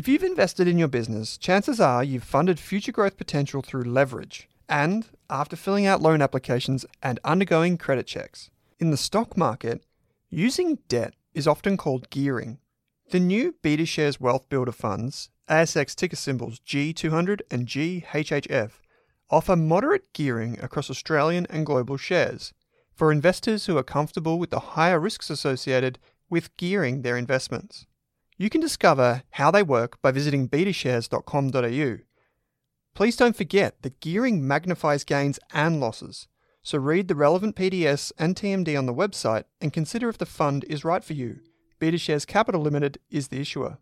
If you've invested in your business, chances are you've funded future growth potential through leverage and after filling out loan applications and undergoing credit checks. In the stock market, using debt is often called gearing. The new BetaShares Wealth Builder funds, ASX ticker symbols G200 and GHHF, offer moderate gearing across Australian and global shares for investors who are comfortable with the higher risks associated with gearing their investments. You can discover how they work by visiting betashares.com.au. Please don't forget that gearing magnifies gains and losses, so read the relevant PDS and TMD on the website and consider if the fund is right for you. BetaShares Capital Limited is the issuer.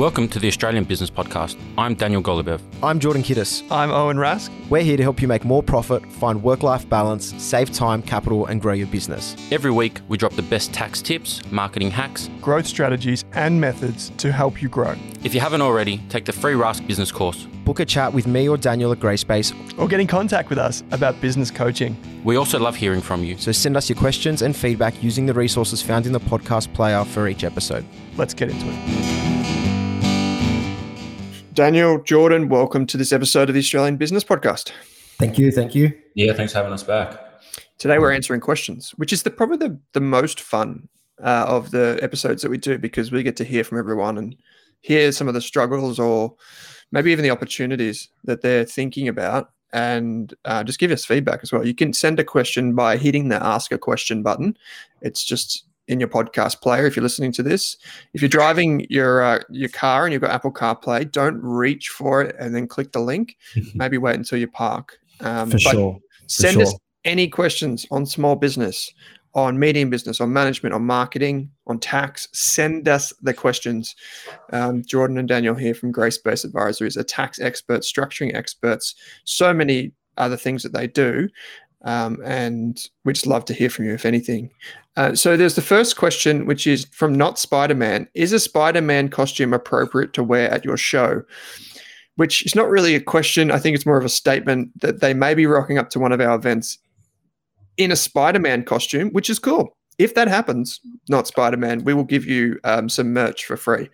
Welcome to the Australian Business Podcast. I'm Daniel Goloubev. I'm Jordan Kidis. I'm Owen Rask. We're here to help you make more profit, find work life balance, save time, capital, and grow your business. Every week, we drop the best tax tips, marketing hacks, growth strategies, and methods to help you grow. If you haven't already, take the free Rask business course. Book a chat with me or Daniel at Grey Space, or get in contact with us about business coaching. We also love hearing from you. So send us your questions and feedback using the resources found in the podcast player for each episode. Let's get into it. Daniel, Jordan, welcome to this episode of the Australian Business Podcast. Thank you. Thank you. Yeah, thanks for having us back. Today we're answering questions, which is the probably the, the most fun uh, of the episodes that we do because we get to hear from everyone and hear some of the struggles or maybe even the opportunities that they're thinking about and uh, just give us feedback as well. You can send a question by hitting the ask a question button. It's just in your podcast player if you're listening to this. If you're driving your uh, your car and you've got Apple CarPlay, don't reach for it and then click the link. Maybe wait until you park. Um, for sure. For send sure. us any questions on small business, on medium business, on management, on marketing, on tax. Send us the questions. Um, Jordan and Daniel here from Grey Space Advisories are tax experts, structuring experts, so many other things that they do. Um, and we just love to hear from you, if anything. Uh, so there's the first question, which is from Not Spider Man Is a Spider Man costume appropriate to wear at your show? Which is not really a question. I think it's more of a statement that they may be rocking up to one of our events in a Spider Man costume, which is cool. If that happens, not Spider Man, we will give you um, some merch for free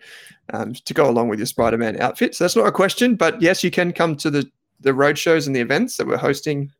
um, to go along with your Spider Man outfit. So that's not a question, but yes, you can come to the the road shows and the events that we're hosting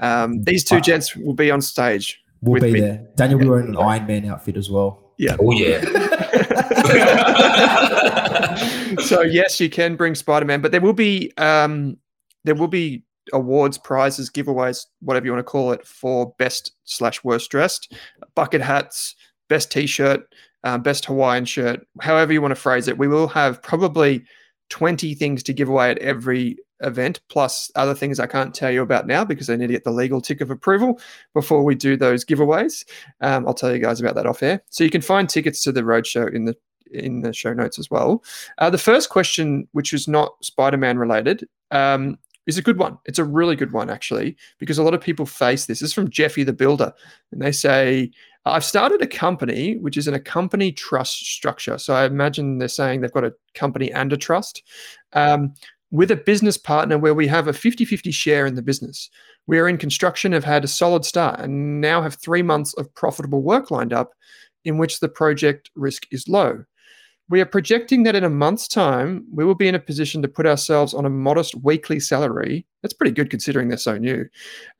um, these two gents will be on stage. We'll be me. there. Daniel will be wearing an Iron Man outfit as well. Yeah. Oh yeah. so yes, you can bring Spider Man, but there will be um, there will be awards, prizes, giveaways, whatever you want to call it, for best slash worst dressed, bucket hats, best T-shirt, uh, best Hawaiian shirt, however you want to phrase it. We will have probably twenty things to give away at every event, plus other things I can't tell you about now because I need to get the legal tick of approval before we do those giveaways. Um, I'll tell you guys about that off air. So you can find tickets to the roadshow in the in the show notes as well. Uh, the first question, which is not Spider-Man related, um, is a good one. It's a really good one actually because a lot of people face this. This is from Jeffy the Builder, and they say. I've started a company which is in a company trust structure. So I imagine they're saying they've got a company and a trust. Um, with a business partner where we have a 50 50 share in the business. We are in construction, have had a solid start, and now have three months of profitable work lined up in which the project risk is low. We are projecting that in a month's time, we will be in a position to put ourselves on a modest weekly salary. That's pretty good considering they're so new.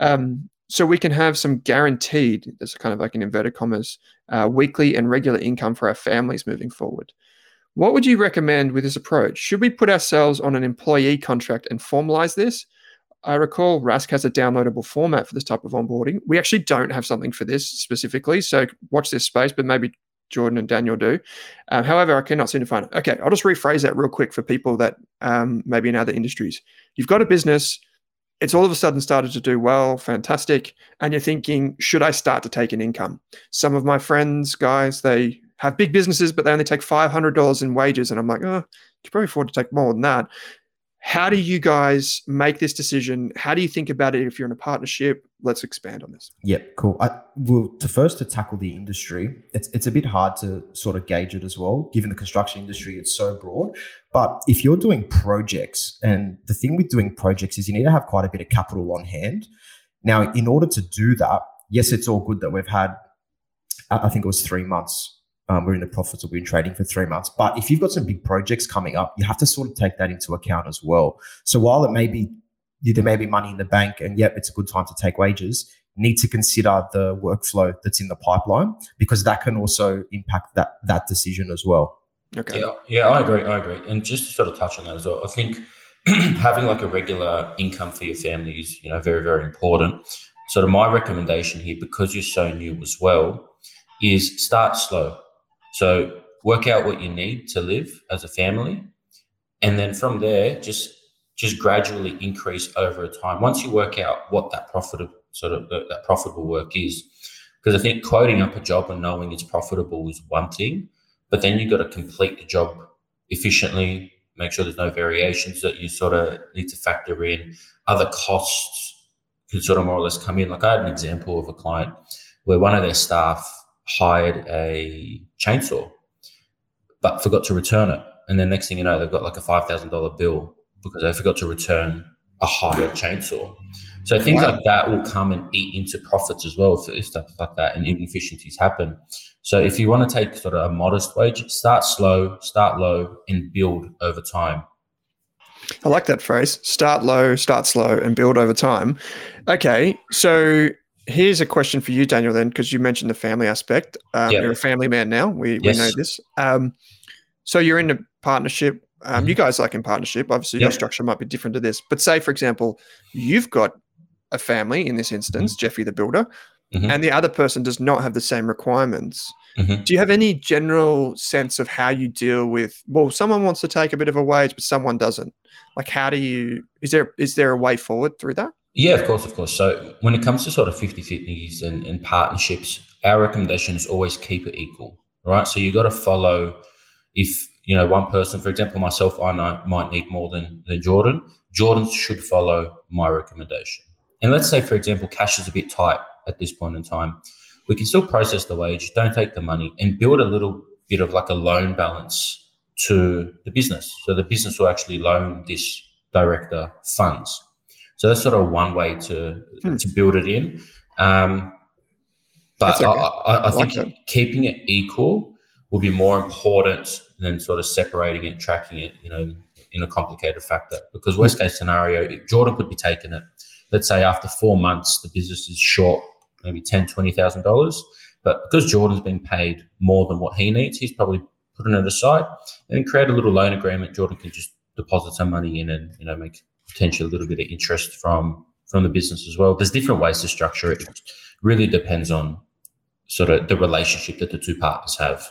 Um, so we can have some guaranteed, that's kind of like in inverted commas, uh, weekly and regular income for our families moving forward. What would you recommend with this approach? Should we put ourselves on an employee contract and formalize this? I recall Rask has a downloadable format for this type of onboarding. We actually don't have something for this specifically, so watch this space, but maybe Jordan and Daniel do. Um, however, I cannot seem to find it. Okay, I'll just rephrase that real quick for people that um, maybe in other industries. You've got a business, it's all of a sudden started to do well, fantastic, and you're thinking, should I start to take an income? Some of my friends, guys, they have big businesses, but they only take $500 in wages. And I'm like, oh, you probably afford to take more than that. How do you guys make this decision? How do you think about it if you're in a partnership? Let's expand on this. Yeah, cool. I, well, to first to tackle the industry, it's it's a bit hard to sort of gauge it as well, given the construction industry it's so broad. But if you're doing projects, and the thing with doing projects is you need to have quite a bit of capital on hand. Now, in order to do that, yes, it's all good that we've had, I think it was three months Um, we're in the profits or we're in trading for three months. But if you've got some big projects coming up, you have to sort of take that into account as well. So while it may be there may be money in the bank and yep, it's a good time to take wages, need to consider the workflow that's in the pipeline because that can also impact that that decision as well. Okay. Yeah, yeah, I agree. I agree. And just to sort of touch on that as well, I think having like a regular income for your family is, you know, very, very important. Sort of my recommendation here, because you're so new as well, is start slow. So work out what you need to live as a family. And then from there, just just gradually increase over time. Once you work out what that profitable sort of that profitable work is, because I think quoting up a job and knowing it's profitable is one thing, but then you've got to complete the job efficiently, make sure there's no variations that you sort of need to factor in. Other costs can sort of more or less come in. Like I had an example of a client where one of their staff hired a chainsaw, but forgot to return it. And then next thing you know, they've got like a five thousand dollar bill because they forgot to return a hired chainsaw. So things wow. like that will come and eat into profits as well if, stuff like that and inefficiencies happen. So if you want to take sort of a modest wage, start slow, start low, and build over time. I like that phrase. Start low, start slow, and build over time. Okay, so here's a question for you, Daniel. Then, because you mentioned the family aspect, um, yep. you're a family man now. We yes. we know this. Um, so you're in a partnership. Um, mm-hmm. You guys like in partnership. Obviously, yep. your structure might be different to this. But say, for example, you've got a family in this instance, mm-hmm. Jeffy the builder, mm-hmm. and the other person does not have the same requirements. Mm-hmm. Do you have any general sense of how you deal with? Well, someone wants to take a bit of a wage, but someone doesn't. Like, how do you? Is there is there a way forward through that? Yeah, of course, of course. So when it comes to sort of 50-50s and, and partnerships, our recommendation is always keep it equal, right? So you got to follow if you know one person, for example, myself, I know, might need more than than Jordan. Jordan should follow my recommendation. And let's say, for example, cash is a bit tight at this point in time. We can still process the wage, don't take the money, and build a little bit of like a loan balance to the business. So the business will actually loan this director funds. So that's sort of one way to hmm. to build it in. Um, but okay. I, I, I, think like keeping it equal will be more important than sort of separating it, tracking it, you know, in a complicated factor. Because worst case scenario, Jordan could be taking it let's say after four months, the business is short maybe ten, twenty thousand dollars. But because Jordan's been paid more than what he needs, he's probably putting it aside and create a little loan agreement. Jordan can just deposit some money in and you know make potentially a little bit of interest from from the business as well. There's different ways to structure it. it really depends on sort of the relationship that the two partners have.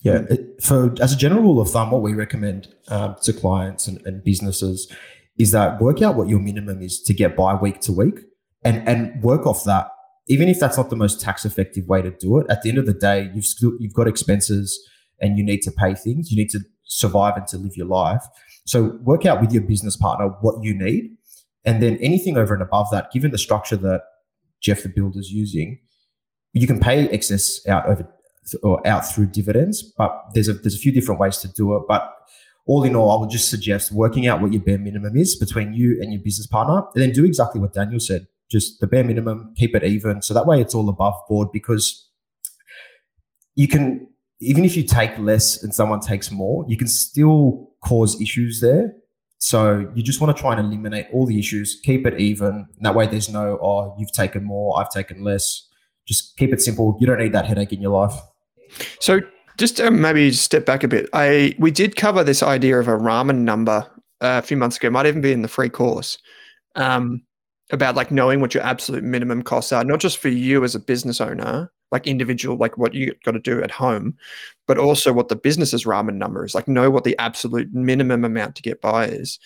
Yeah, for as a general rule of thumb, what we recommend um, to clients and, and businesses is that work out what your minimum is to get by week to week and and work off that even if that's not the most tax effective way to do it at the end of the day you've still you've got expenses and you need to pay things you need to survive and to live your life so work out with your business partner what you need and then anything over and above that given the structure that jeff the builder is using you can pay excess out over or out through dividends but there's a there's a few different ways to do it but all in all, I would just suggest working out what your bare minimum is between you and your business partner, and then do exactly what Daniel said. Just the bare minimum, keep it even. So that way it's all above board because you can, even if you take less and someone takes more, you can still cause issues there. So you just want to try and eliminate all the issues, keep it even. That way there's no, oh, you've taken more, I've taken less. Just keep it simple. You don't need that headache in your life. So just maybe step back a bit. I we did cover this idea of a ramen number uh, a few months ago. It might even be in the free course um, about like knowing what your absolute minimum costs are, not just for you as a business owner, like individual, like what you got to do at home, but also what the business's ramen number is. Like know what the absolute minimum amount to get by is.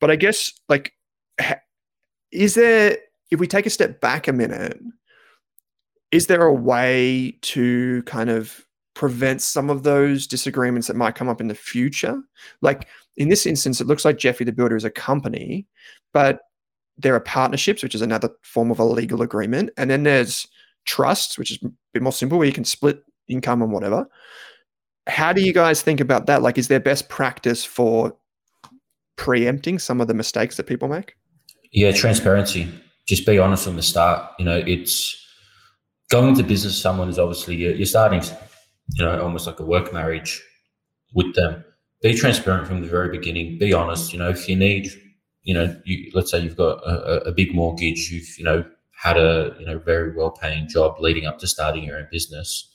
But I guess like, is there if we take a step back a minute? Is there a way to kind of prevent some of those disagreements that might come up in the future. Like in this instance, it looks like Jeffy the Builder is a company, but there are partnerships, which is another form of a legal agreement. And then there's trusts, which is a bit more simple, where you can split income and whatever. How do you guys think about that? Like, is there best practice for preempting some of the mistakes that people make? Yeah, transparency. Just be honest from the start. You know, it's going into business. Someone is obviously you're starting you know, almost like a work marriage with them. Be transparent from the very beginning. Be honest. You know, if you need, you know, you let's say you've got a, a big mortgage, you've you know had a you know very well paying job leading up to starting your own business.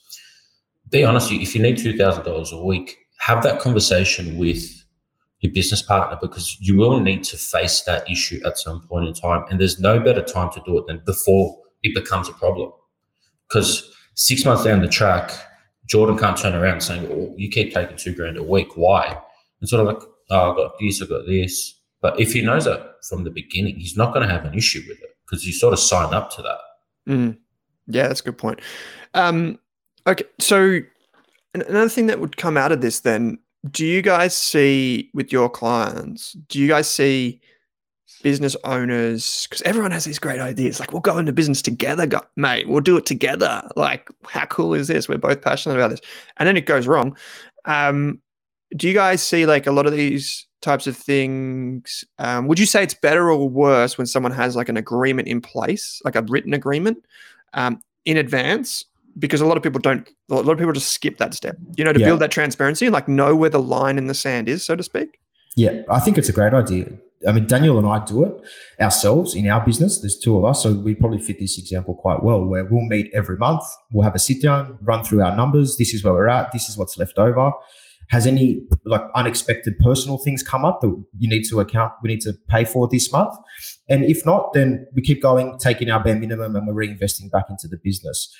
Be honest. If you need two thousand dollars a week, have that conversation with your business partner because you will need to face that issue at some point in time. And there's no better time to do it than before it becomes a problem. Because six months down the track, Jordan can't turn around saying, oh, you keep taking two grand a week. Why? And sort of like, oh, I've got this, I've got this. But if he knows that from the beginning, he's not going to have an issue with it because you sort of sign up to that. Mm. Yeah, that's a good point. Um, okay, so another thing that would come out of this then do you guys see with your clients do you guys see business owners because everyone has these great ideas like we'll go into business together mate we'll do it together like how cool is this we're both passionate about this and then it goes wrong um, do you guys see like a lot of these types of things um, would you say it's better or worse when someone has like an agreement in place like a written agreement um, in advance? Because a lot of people don't a lot of people just skip that step you know to yeah. build that transparency and like know where the line in the sand is so to speak? Yeah i think it's a great idea. I mean daniel and i do it ourselves in our business there's two of us so we probably fit this example quite well where we'll meet every month we'll have a sit down run through our numbers this is where we're at this is what's left over has any like unexpected personal things come up that you need to account we need to pay for this month and if not then we keep going taking our bare minimum and we're reinvesting back into the business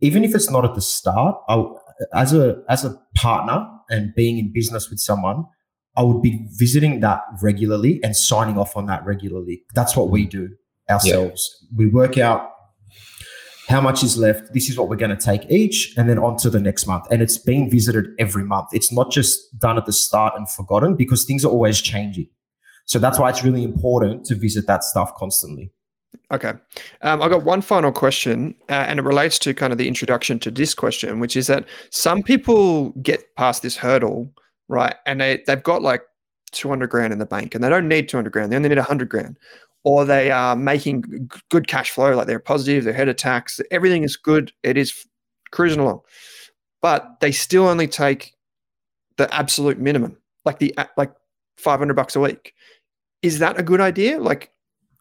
even if it's not at the start, I, as a as a partner and being in business with someone, I would be visiting that regularly and signing off on that regularly. That's what we do ourselves. Yeah. We work out how much is left. This is what we're going to take each, and then on to the next month. And it's being visited every month. It's not just done at the start and forgotten because things are always changing. So that's why it's really important to visit that stuff constantly. Okay. Um, I've got one final question, uh, and it relates to kind of the introduction to this question, which is that some people get past this hurdle, right? And they, they've got like 200 grand in the bank and they don't need 200 grand, they only need 100 grand. Or they are making good cash flow, like they're positive, they're ahead of tax, everything is good, it is cruising along. But they still only take the absolute minimum, like the like 500 bucks a week. Is that a good idea? Like,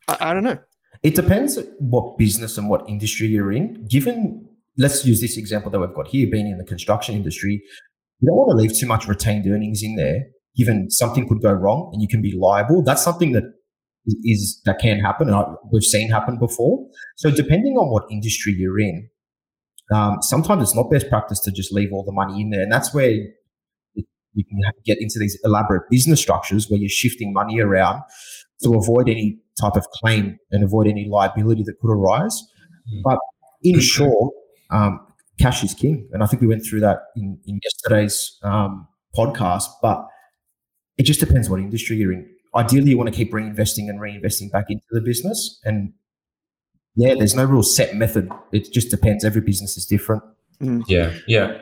I, I don't know. It depends what business and what industry you're in. Given, let's use this example that we've got here, being in the construction industry, you don't want to leave too much retained earnings in there, given something could go wrong and you can be liable. That's something that is that can happen, and we've seen happen before. So, depending on what industry you're in, um, sometimes it's not best practice to just leave all the money in there, and that's where you can get into these elaborate business structures where you're shifting money around to avoid any type of claim and avoid any liability that could arise. Mm. But in short, um, cash is king. And I think we went through that in, in yesterday's um, podcast, but it just depends what industry you're in. Ideally, you want to keep reinvesting and reinvesting back into the business. And yeah, there's no real set method. It just depends. Every business is different. Mm. Yeah. Yeah.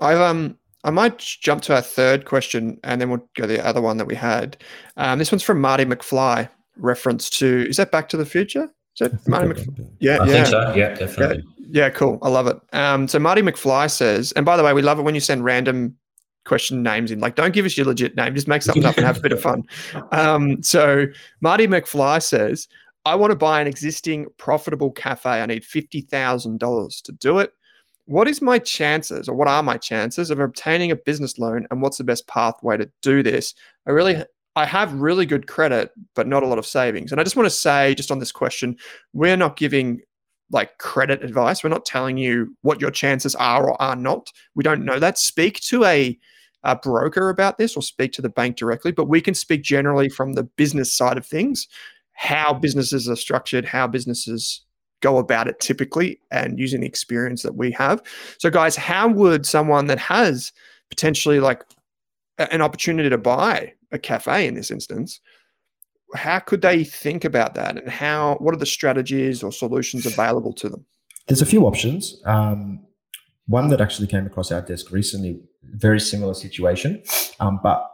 I've, um, I might jump to our third question and then we'll go to the other one that we had. Um, this one's from Marty McFly reference to is that Back to the Future? Is that Marty McFly? Yeah, I yeah. think so. Yeah, definitely. Yeah, yeah, cool. I love it. Um, so Marty McFly says, and by the way, we love it when you send random question names in. Like, don't give us your legit name. Just make something up and have a bit of fun. Um, so Marty McFly says, I want to buy an existing profitable cafe. I need fifty thousand dollars to do it. What is my chances, or what are my chances of obtaining a business loan, and what's the best pathway to do this? I really I have really good credit, but not a lot of savings. And I just want to say, just on this question, we're not giving like credit advice. We're not telling you what your chances are or are not. We don't know that. Speak to a, a broker about this or speak to the bank directly, but we can speak generally from the business side of things, how businesses are structured, how businesses go about it typically, and using the experience that we have. So, guys, how would someone that has potentially like an opportunity to buy a cafe in this instance how could they think about that? And how what are the strategies or solutions available to them? There's a few options. Um, one that actually came across our desk recently very similar situation um, but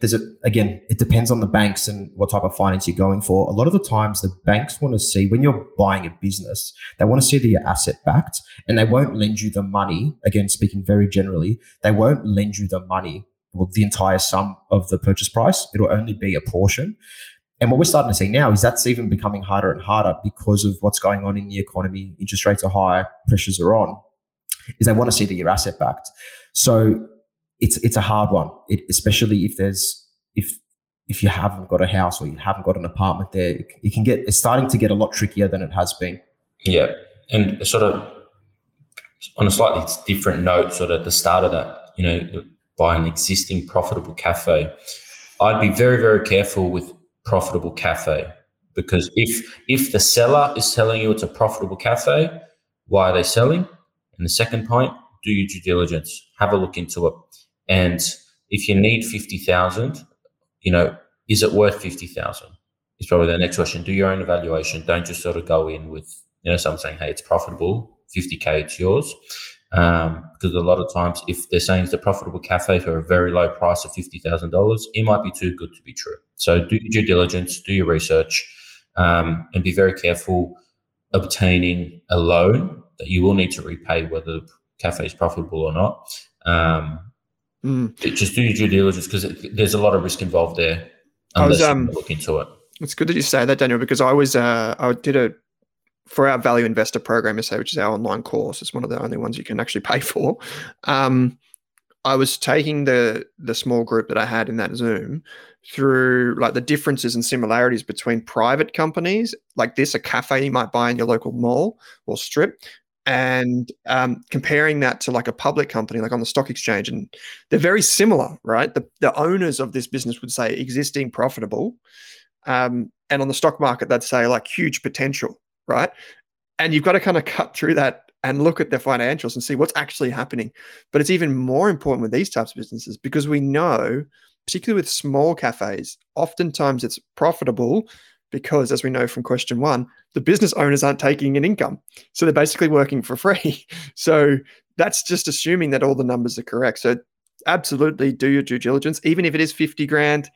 there's a again, it depends on the banks and what type of finance you're going for. A lot of the times, the banks want to see when you're buying a business, they want to see that you're asset backed, and they won't lend you the money. Again, speaking very generally, they won't lend you the money well, the entire sum of the purchase price. It'll only be a portion. And what we're starting to see now is that's even becoming harder and harder because of what's going on in the economy. Interest rates are high, pressures are on. Is they want to see that you're asset backed. So it's it's a hard one, it, especially if there's if if you haven't got a house or you haven't got an apartment there. It, it can get it's starting to get a lot trickier than it has been. Yeah, and sort of on a slightly different note, sort of the start of that, you know, by an existing profitable cafe, I'd be very very careful with profitable cafe because if if the seller is telling you it's a profitable cafe, why are they selling? And the second point, do your due diligence, have a look into it. And if you need 50,000, you know, is it worth 50,000? Is probably the next question. Do your own evaluation. Don't just sort of go in with, you know, someone saying, hey, it's profitable, 50K, it's yours. Um, because a lot of times, if they're saying it's a profitable cafe for a very low price of $50,000, it might be too good to be true. So do your due diligence, do your research, um, and be very careful obtaining a loan that you will need to repay whether the cafe is profitable or not. Um, Mm. Just do your due diligence because there's a lot of risk involved there. I was um, look into it. It's good that you say that, Daniel, because I was uh, I did a for our value investor program, say, which is our online course. It's one of the only ones you can actually pay for. Um, I was taking the the small group that I had in that Zoom through like the differences and similarities between private companies like this, a cafe you might buy in your local mall or strip, and um, comparing that to like a public company like on the stock exchange and they're very similar right? The, the owners of this business would say existing profitable um, and on the stock market they'd say like huge potential right? And you've got to kind of cut through that and look at their financials and see what's actually happening. But it's even more important with these types of businesses because we know particularly with small cafes oftentimes it's profitable because as we know from question one the business owners aren't taking an income. So they're basically working for free. So that's just assuming that all the numbers are correct. So absolutely do your due diligence. Even if it is 50 grand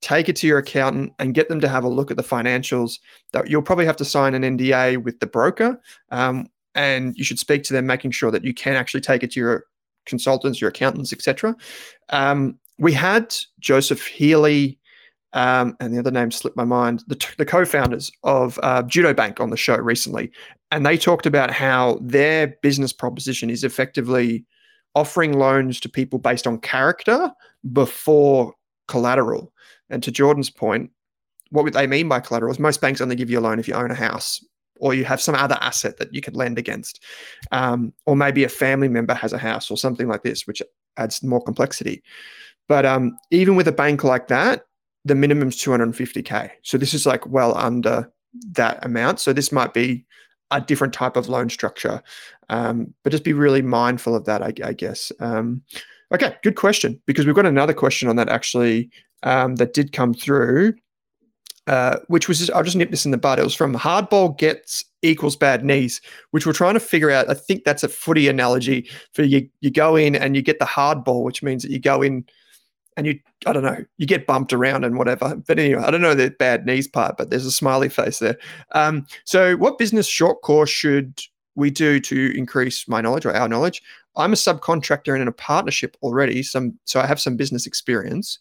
take it to your accountant and get them to have a look at the financials. You'll probably have to sign an nda with the broker um, and you should speak to them making sure that you can actually take it to your consultants your accountants etc um, we had joseph healy um, and the other name slipped my mind, the, the co-founders of uh, Judo Bank on the show recently, and they talked about how their business proposition is effectively offering loans to people based on character before collateral. And to Jordan's point, what they mean by collateral is most banks only give you a loan if you own a house or you have some other asset that you can lend against, um, or maybe a family member has a house or something like this, which adds more complexity. But um, even with a bank like that, the minimum is 250k. So this is like well under that amount. So this might be a different type of loan structure, um, but just be really mindful of that, I, I guess. Um, okay, good question because we've got another question on that actually um, that did come through. Uh, which was just, I'll just nip this in the bud. It was from hardball gets equals bad knees, which we're trying to figure out. I think that's a footy analogy for you. You go in and you get the hardball, which means that you go in and you I don't know, you get bumped around and whatever. But anyway, I don't know the bad knees part, but there's a smiley face there. Um, so what business short course should we do to increase my knowledge or our knowledge? I'm a subcontractor and in a partnership already, some so I have some business experience.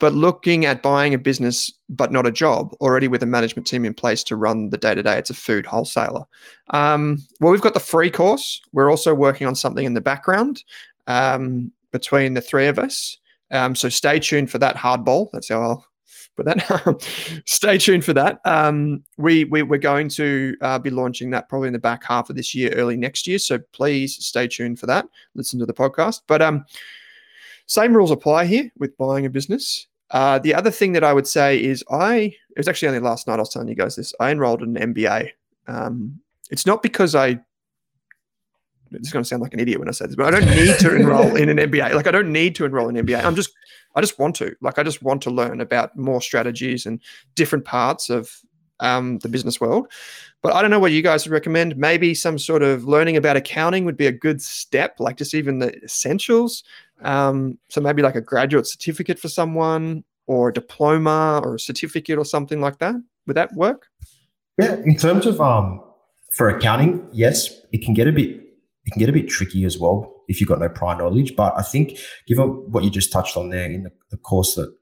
But looking at buying a business but not a job already with a management team in place to run the day to day, it's a food wholesaler. Um, well, we've got the free course. We're also working on something in the background um, between the three of us. Um, so stay tuned for that hardball. That's how I'll put that. stay tuned for that. Um, we, we are going to uh, be launching that probably in the back half of this year, early next year. So please stay tuned for that. Listen to the podcast. But um, same rules apply here with buying a business. Uh, the other thing that I would say is I it was actually only last night I was telling you guys this. I enrolled in an MBA. Um, it's not because I it's going to sound like an idiot when I say this, but I don't need to enroll in an MBA. Like I don't need to enroll in an MBA. I'm just, I just want to. Like I just want to learn about more strategies and different parts of um, the business world. But I don't know what you guys would recommend. Maybe some sort of learning about accounting would be a good step, like just even the essentials. Um, so maybe like a graduate certificate for someone, or a diploma, or a certificate, or something like that. Would that work? Yeah, in terms of um, for accounting, yes, it can get a bit it can get a bit tricky as well if you've got no prior knowledge. But I think, given what you just touched on there in the, the course that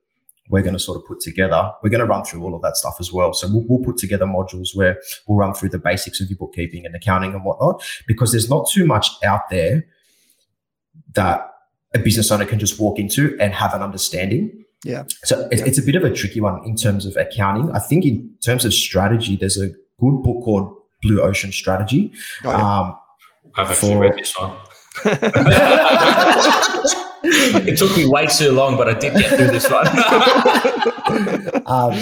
we're going to sort of put together, we're going to run through all of that stuff as well. So we'll, we'll, put together modules where we'll run through the basics of your bookkeeping and accounting and whatnot, because there's not too much out there that a business owner can just walk into and have an understanding. Yeah. So it's, yeah. it's a bit of a tricky one in terms of accounting. I think in terms of strategy, there's a good book called Blue Ocean Strategy. Oh, yeah. um, I've actually For- read this one. it took me way too long, but I did get through this one. um,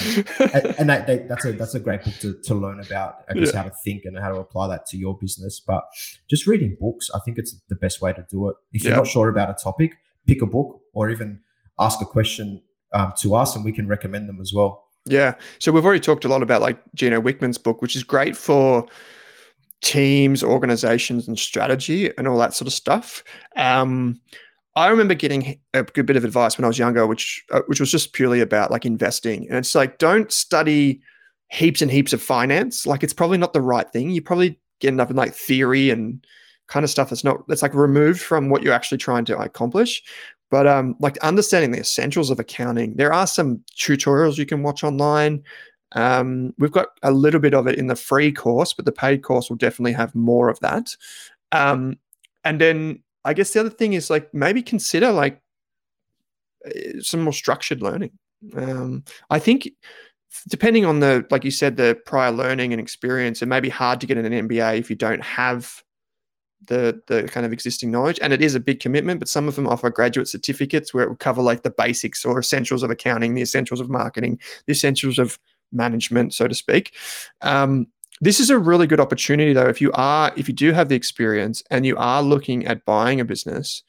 and and that, that, that's a that's a great book to, to learn about I guess Yeah. how to think and how to apply that to your business. But just reading books, I think it's the best way to do it. If you're Yeah. not sure about a topic, pick a book or even ask a question um, to us, and we can recommend them as well. Yeah. So we've already talked a lot about like Gino Wickman's book, which is great for teams, organizations, and strategy and all that sort of stuff. Um, I remember getting a good bit of advice when I was younger, which uh, which was just purely about like investing, and it's like don't study heaps and heaps of finance. Like it's probably not the right thing. You probably get up in like theory and kind of stuff that's not that's like removed from what you're actually trying to accomplish. But um, like understanding the essentials of accounting, there are some tutorials you can watch online. Um, we've got a little bit of it in the free course, but the paid course will definitely have more of that. Um, and then I guess the other thing is like maybe consider like uh, some more structured learning. Um, I think depending on the like you said the prior learning and experience, it may be hard to get an MBA if you don't have the the kind of existing knowledge and it is a big commitment but some of them offer graduate certificates where it will cover like the basics or essentials of accounting the essentials of marketing the essentials of management so to speak um, this is a really good opportunity though if you are if you do have the experience and you are looking at buying a business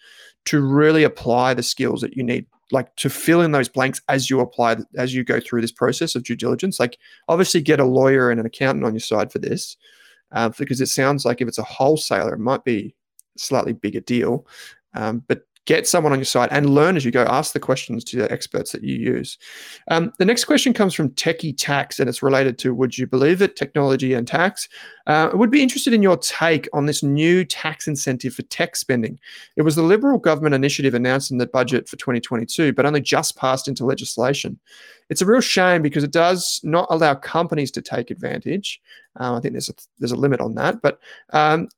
to really apply the skills that you need like to fill in those blanks as you apply as you go through this process of due diligence like obviously get a lawyer and an accountant on your side for this uh, because it sounds like if it's a wholesaler, it might be a slightly bigger deal. Um, but get someone on your side and learn as you go. Ask the questions to the experts that you use. Um, the next question comes from Techie Tax, and it's related to Would you believe it? Technology and tax. Uh, I would be interested in your take on this new tax incentive for tech spending. It was the Liberal government initiative announced in the budget for 2022, but only just passed into legislation. It's a real shame because it does not allow companies to take advantage. Uh, I think there's a, there's a limit on that, but um,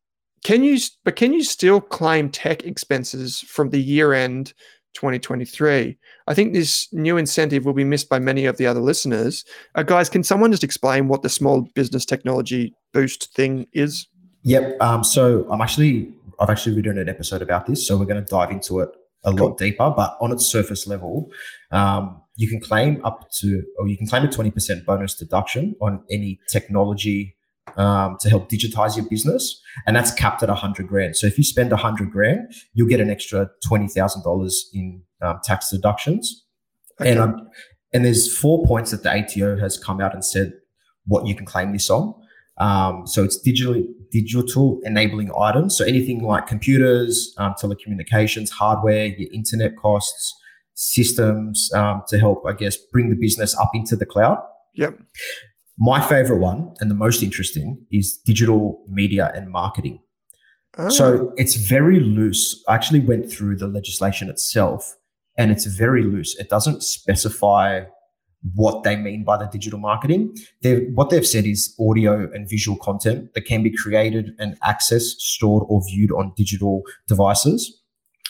can you but can you still claim tech expenses from the year end 2023? I think this new incentive will be missed by many of the other listeners. Uh, guys, can someone just explain what the small business technology boost thing is? Yep. Um, so I'm actually I've actually written an episode about this, so we're going to dive into it a Cool. lot deeper. But on its surface level, um, you can claim up to, or you can claim a 20% bonus deduction on any technology um, to help digitize your business, and that's capped at 100 grand. So if you spend 100 grand, you'll get an extra $20,000 in um, tax deductions. And um, and there's four points that the ATO has come out and said what you can claim this on. Um, so it's digital digital enabling items. So anything like computers, um, telecommunications, hardware, your internet costs, systems um, to help, I guess, bring the business up into the cloud. Yep. My favorite one and the most interesting is digital media and marketing. Ah, So it's very loose. I actually went through the legislation itself and it's very loose. It doesn't specify what they mean by the digital marketing. They've, what they've said is audio and visual content that can be created and accessed, stored, or viewed on digital devices.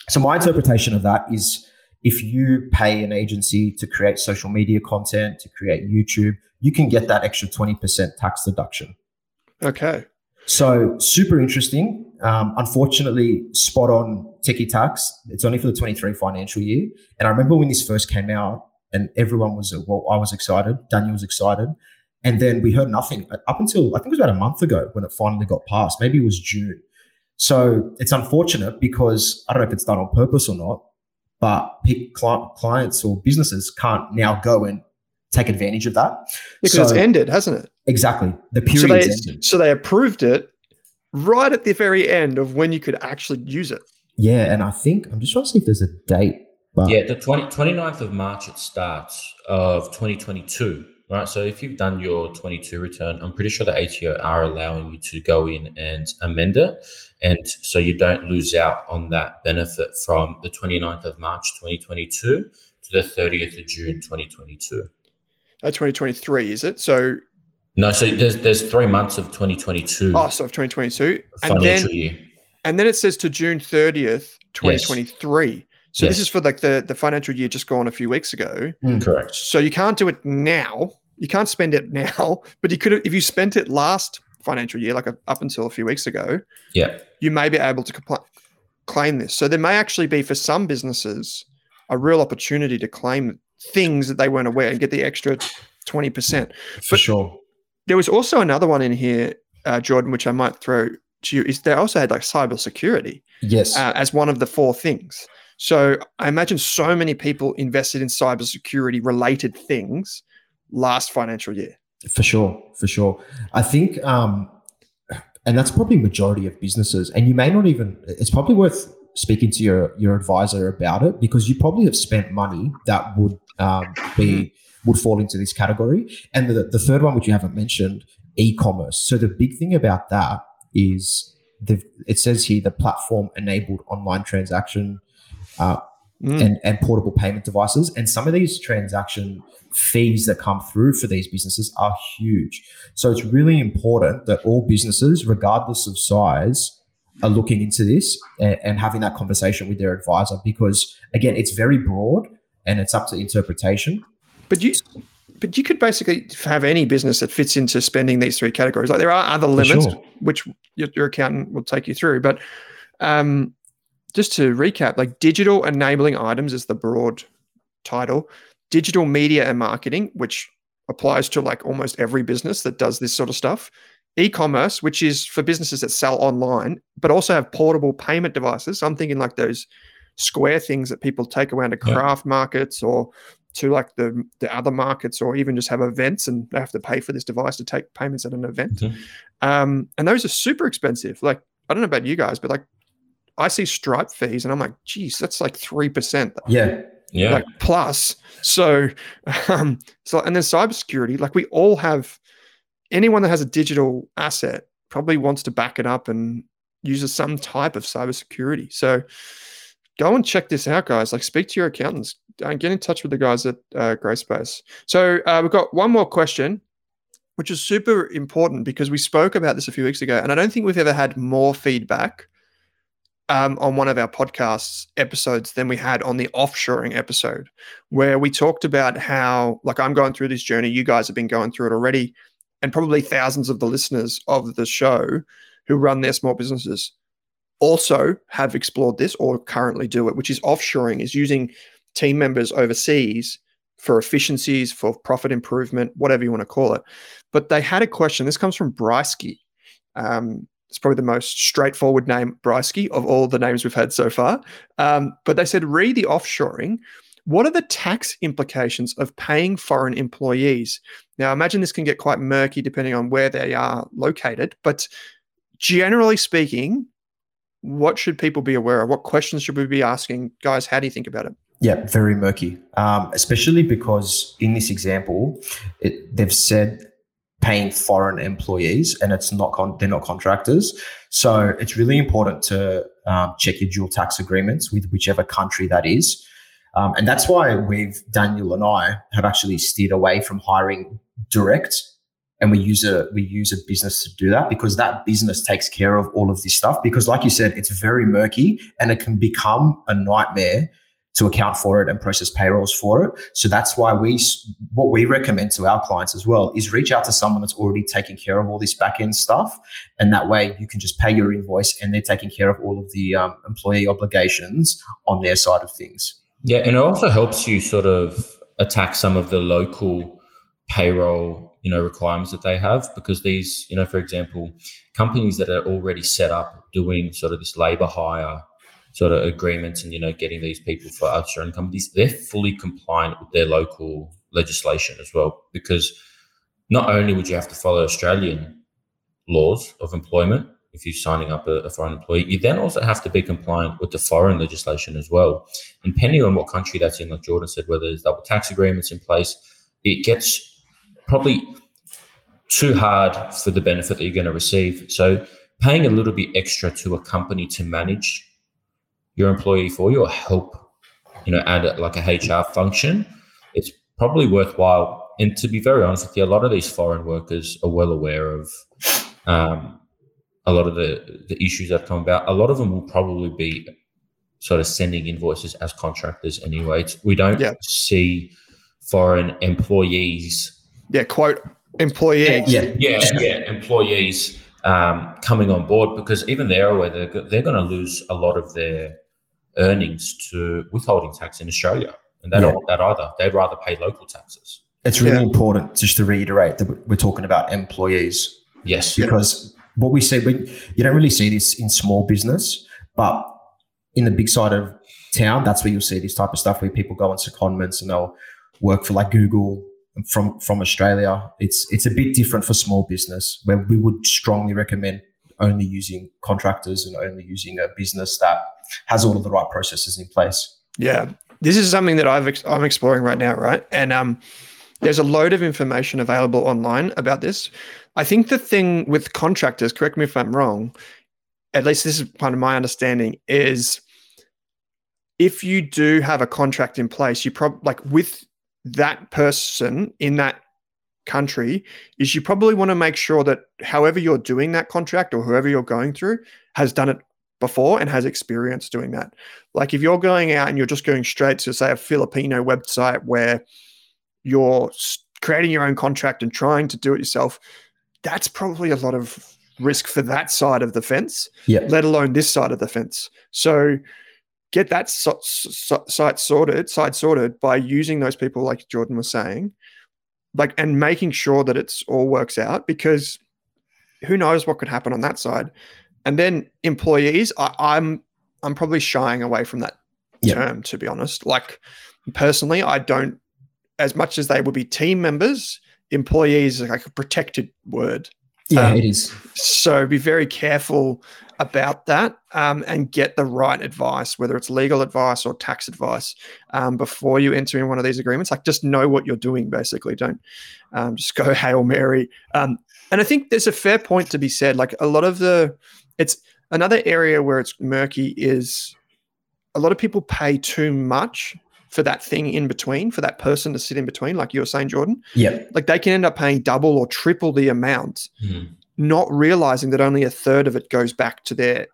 So my interpretation of that is if you pay an agency to create social media content, to create YouTube, you can get that extra 20% tax deduction. okay. So super interesting. Um, unfortunately, spot on techie tax. It's only for the 23 financial year. And I remember when this first came out and everyone was, well, I was excited. Daniel was excited. And then we heard nothing up until I think it was about a month ago when it finally got passed. Maybe it was June. So it's unfortunate because I don't know if it's done on purpose or not, but clients or businesses can't now go and take advantage of that because So- it's ended, hasn't it? exactly the So period they, ended so they approved it right at the very end of when you could actually use it. yeah and i think i'm just trying to see if there's a date but Yeah, the 20, 29th of March it starts of 2022, right? So if you've done your 22 return, I'm pretty sure the ATO are allowing you to go in and amend it. And so you don't lose out on that benefit from the 29th of March 2022 to the 30th of June 2022. Uh, 2023, is it? So, No, so there's there's three months of 2022 oh, so of 2022. And financial then, year. and then it says to June 30th, 2023. So this is for like the, the financial year just gone a few weeks ago. Correct. So you can't do it now. You can't spend it now, but you could have, if you spent it last financial year, like a, up until a few weeks ago, Yeah. you may be able to compl- claim this. So there may actually be for some businesses a real opportunity to claim things that they weren't aware and get the extra 20%. for But- sure There was also another one in here, uh, Jordan, which I might throw to you, is they also had like cybersecurity yes uh, as one of the four things. So I imagine so many people invested in cybersecurity related things last financial year. For sure, for sure. I think, um, and that's probably majority of businesses. And you may not even. It's probably worth speaking to your your advisor about it because you probably have spent money that would um, be would fall into this category. And the the third one, which you haven't mentioned, e-commerce. So the big thing about that is the it says here the platform enabled online transaction uh, Mm. and, and portable payment devices. And some of these transaction fees that come through for these businesses are huge. So it's really important that all businesses, regardless of size, are looking into this and, and having that conversation with their advisor because, again, it's very broad and it's up to interpretation. But you, but you could basically have any business that fits into spending these three categories. Like there are other limits, sure. which your, your accountant will take you through. But um, just to recap, like digital enabling items is the broad title. Digital media and marketing, which applies to like almost every business that does this sort of stuff. E-commerce, which is for businesses that sell online, but also have portable payment devices. So I'm thinking like those square things that people take around to Yeah. craft markets or to like the the other markets or even just have events and they have to pay for this device to take payments at an event. Mhm. Um, and those are super expensive. Like I don't know about you guys, but like I see Stripe fees and I'm like, geez, that's like three percent Yeah. Yeah. like plus. So, um, so and then cybersecurity, like we all have anyone that has a digital asset probably wants to back it up and uses some type of cybersecurity. So go and check this out, guys. Like speak to your accountants. Uh, get in touch with the guys at uh, Grey Space. So uh, we've got one more question, which is super important because we spoke about this a few weeks ago, and I don't think we've ever had more feedback um, on one of our podcasts episodes than we had on the offshoring episode, where we talked about how, like, I'm going through this journey. You guys have been going through it already, and probably thousands of the listeners of the show who run their small businesses also have explored this or currently do it, which is offshoring, is using team members overseas for efficiencies, for profit improvement, whatever you want to call it. But they had a question. This comes from Brysky. Um, it's probably the most straightforward name, Brysky, of all the names we've had so far. Um, but they said, re the offshoring. What are the tax implications of paying foreign employees? Now, I imagine this can get quite murky depending on where they are located, but generally speaking, what should people be aware of? What questions should we be asking? Guys, how do you think about it? Yeah, very murky, um, especially because in this example, it, they've said paying foreign employees, and it's not con- they're not contractors. So it's really important to um, check your dual tax agreements with whichever country that is, um, and that's why we've Daniel and I have actually steered away from hiring direct, and we use a we use a business to do that because that business takes care of all of this stuff. Because, like you said, it's very murky, and it can become a nightmare to account for it and process payrolls for it. So that's why we, what we recommend to our clients as well is reach out to someone that's already taking care of all this back end stuff. And that way you can just pay your invoice and they're taking care of all of the um, employee obligations on their side of things. Yeah, and it also helps you sort of attack some of the local payroll, you know, requirements that they have because these, you know, for example, companies that are already set up doing sort of this labor hire sort of agreements and you know getting these people for offshoring companies, they're fully compliant with their local legislation as well, because not only would you have to follow Australian laws of employment if you're signing up a, a, foreign employee, you then also have to be compliant with the foreign legislation as well. And depending on what country that's in, like Jordan said, whether there's double tax agreements in place, it gets probably too hard for the benefit that you're going to receive. So paying a little bit extra to a company to manage your employee for you or help, you know, add like a HR function, it's probably worthwhile. And to be very honest with you, a lot of these foreign workers are well aware of um, a lot of the, the issues that come about. A lot of them will probably be sort of sending invoices as contractors anyway. It's, we don't yeah. see foreign employees. Yeah, quote employees. Yeah, yeah, yeah, employees um, coming on board because even they're aware they're, they're going to lose a lot of their earnings to withholding tax in Australia, and they yeah. don't want that either. They'd rather pay local taxes. It's really yeah. important just to reiterate that we're talking about employees. Yes, because what we see, we, you don't really see this in small business, but in the big side of town, that's where you'll see this type of stuff where people go on secondments and they'll work for like Google from from Australia. It's it's a bit different for small business where we would strongly recommend only using contractors and only using a business that has all of the right processes in place. Yeah, this is something that I've I'm exploring right now, right? And um, there's a load of information available online about this. I think the thing with contractors, correct me if I'm wrong, at least this is kind of my understanding, is if you do have a contract in place, you probably like with that person in that country is you probably want to make sure that however you're doing that contract or whoever you're going through has done it before and has experience doing that. Like if you're going out and you're just going straight to say a Filipino website where you're creating your own contract and trying to do it yourself, that's probably a lot of risk for that side of the fence, yeah. let alone this side of the fence. So get that so, so, site sorted, side sorted by using those people, like Jordan was saying, like and making sure that it's all works out because who knows what could happen on that side. And then employees, I, I'm I'm probably shying away from that yep. term to be honest. Like personally, I don't as much as they would be team members, employees are like a protected word. Yeah, um, it is. So be very careful about that um, and get the right advice, whether it's legal advice or tax advice, um, before you enter in one of these agreements. Like, just know what you're doing. Basically, don't um, just go hail mary. Um, and I think there's a fair point to be said. Like a lot of the, it's another area where it's murky is a lot of people pay too much for that thing in between, for that person to sit in between, like you were saying, Jordan. Yeah. Like they can end up paying double or triple the amount. Mm not realizing that only a third of it goes back to their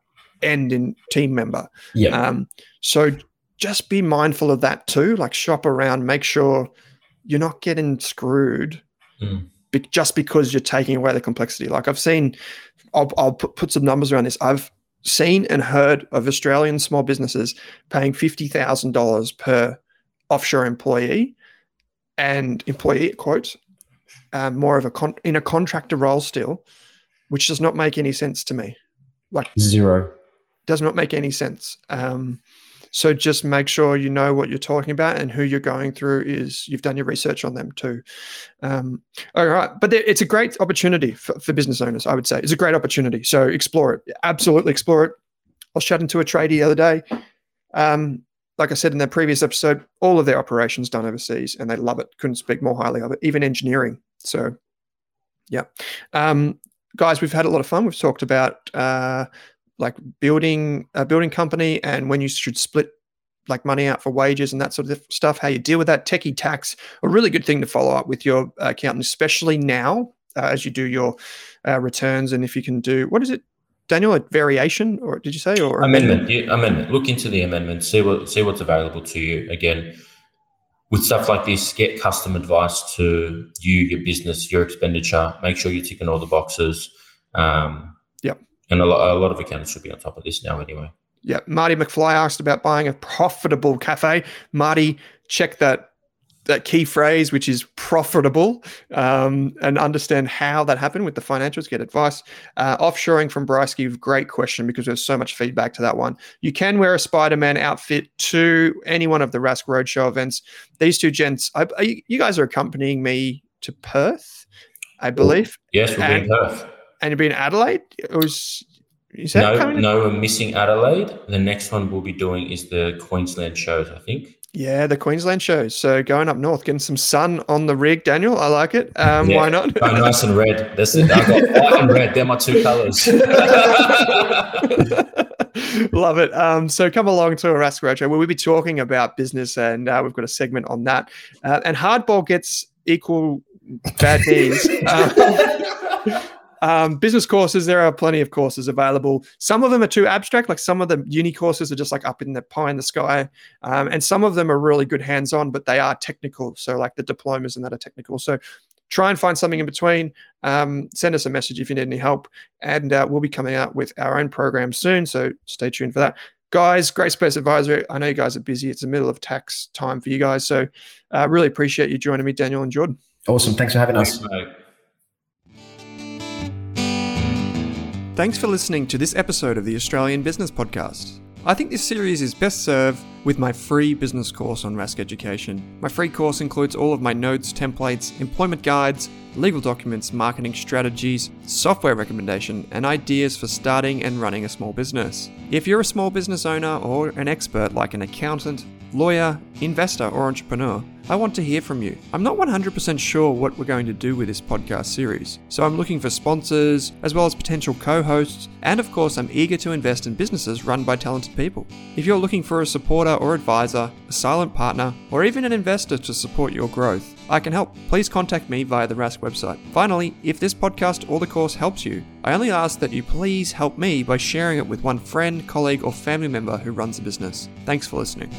end in team member. Yeah. Um, so just be mindful of that too. Like shop around, make sure you're not getting screwed mm. be- just because you're taking away the complexity. Like I've seen, I'll, I'll put, put some numbers around this. I've seen and heard of Australian small businesses paying fifty thousand dollars per offshore employee and employee quotes, um, more of a con- in a contractor role still which does not make any sense to me. Like zero does not make any sense. Um, so just make sure you know what you're talking about and who you're going through is you've done your research on them too. Um, all right, but it's a great opportunity for, for, business owners. I would say it's a great opportunity. So explore it. Absolutely explore it. I was chatting to a tradie the other day. Um, like I said in the previous episode, all of their operations done overseas, and they love it. Couldn't speak more highly of it. Even engineering. So, yeah. Um, guys, we've had a lot of fun. We've talked about uh, like building a building company and when you should split like money out for wages and that sort of stuff. How you deal with that techie tax, a really good thing to follow up with your accountant, especially now uh, as you do your uh, returns. And if you can do what is it, Daniel, a variation or did you say or amendment? amendment? Yeah, amendment. Look into the amendment. See what see what's available to you. Again, with stuff like this, get custom advice to you, your business, your expenditure. Make sure you're ticking all the boxes. Um, yep. And a lot, a lot of accountants should be on top of this now, anyway. Yeah. Marty McFly asked about buying a profitable cafe. Marty, check that that key phrase, which is profitable, um, and understand how that happened with the financials, get advice. Uh, offshoring from Bryce, give great question because there's so much feedback to that one. You can wear a Spider Man outfit to any one of the Rask Roadshow events. These two gents, I, I, you guys are accompanying me to Perth, I believe. Yes, we'll be in Perth. And you'll be in Adelaide? It was. Is that no, no, we're missing Adelaide. The next one we'll be doing is the Queensland shows, I think. Yeah, the Queensland shows. So going up north, getting some sun on the rig, Daniel. I like it. Um, yeah. Why not? oh, nice and red. That's it. I got white and red. They're my two colors. Love it. Um, so come along to a Roadshow where we'll be talking about business, and uh, we've got a segment on that. Uh, and hardball gets equal bad knees. Uh, um, business courses, there are plenty of courses available. Some of them are too abstract, like some of the uni courses are just like up in the pie in the sky. Um, and some of them are really good hands on, but they are technical. So, like the diplomas and that are technical. So, try and find something in between. Um, send us a message if you need any help. And uh, we'll be coming out with our own program soon. So, stay tuned for that. Guys, Grey Space Advisory. I know you guys are busy. It's the middle of tax time for you guys. So, uh, really appreciate you joining me, Daniel and Jordan. Awesome. Thanks for having us. Thanks, Thanks for listening to this episode of the Australian Business Podcast. I think this series is best served with my free business course on Rask Education. My free course includes all of my notes, templates, employment guides, legal documents, marketing strategies, software recommendation, and ideas for starting and running a small business. If you're a small business owner or an expert like an accountant, lawyer, investor, or entrepreneur, I want to hear from you. I'm not 100% sure what we're going to do with this podcast series, so I'm looking for sponsors, as well as potential co hosts, and of course, I'm eager to invest in businesses run by talented people. If you're looking for a supporter or advisor, a silent partner, or even an investor to support your growth, I can help. Please contact me via the Rask website. Finally, if this podcast or the course helps you, I only ask that you please help me by sharing it with one friend, colleague, or family member who runs a business. Thanks for listening.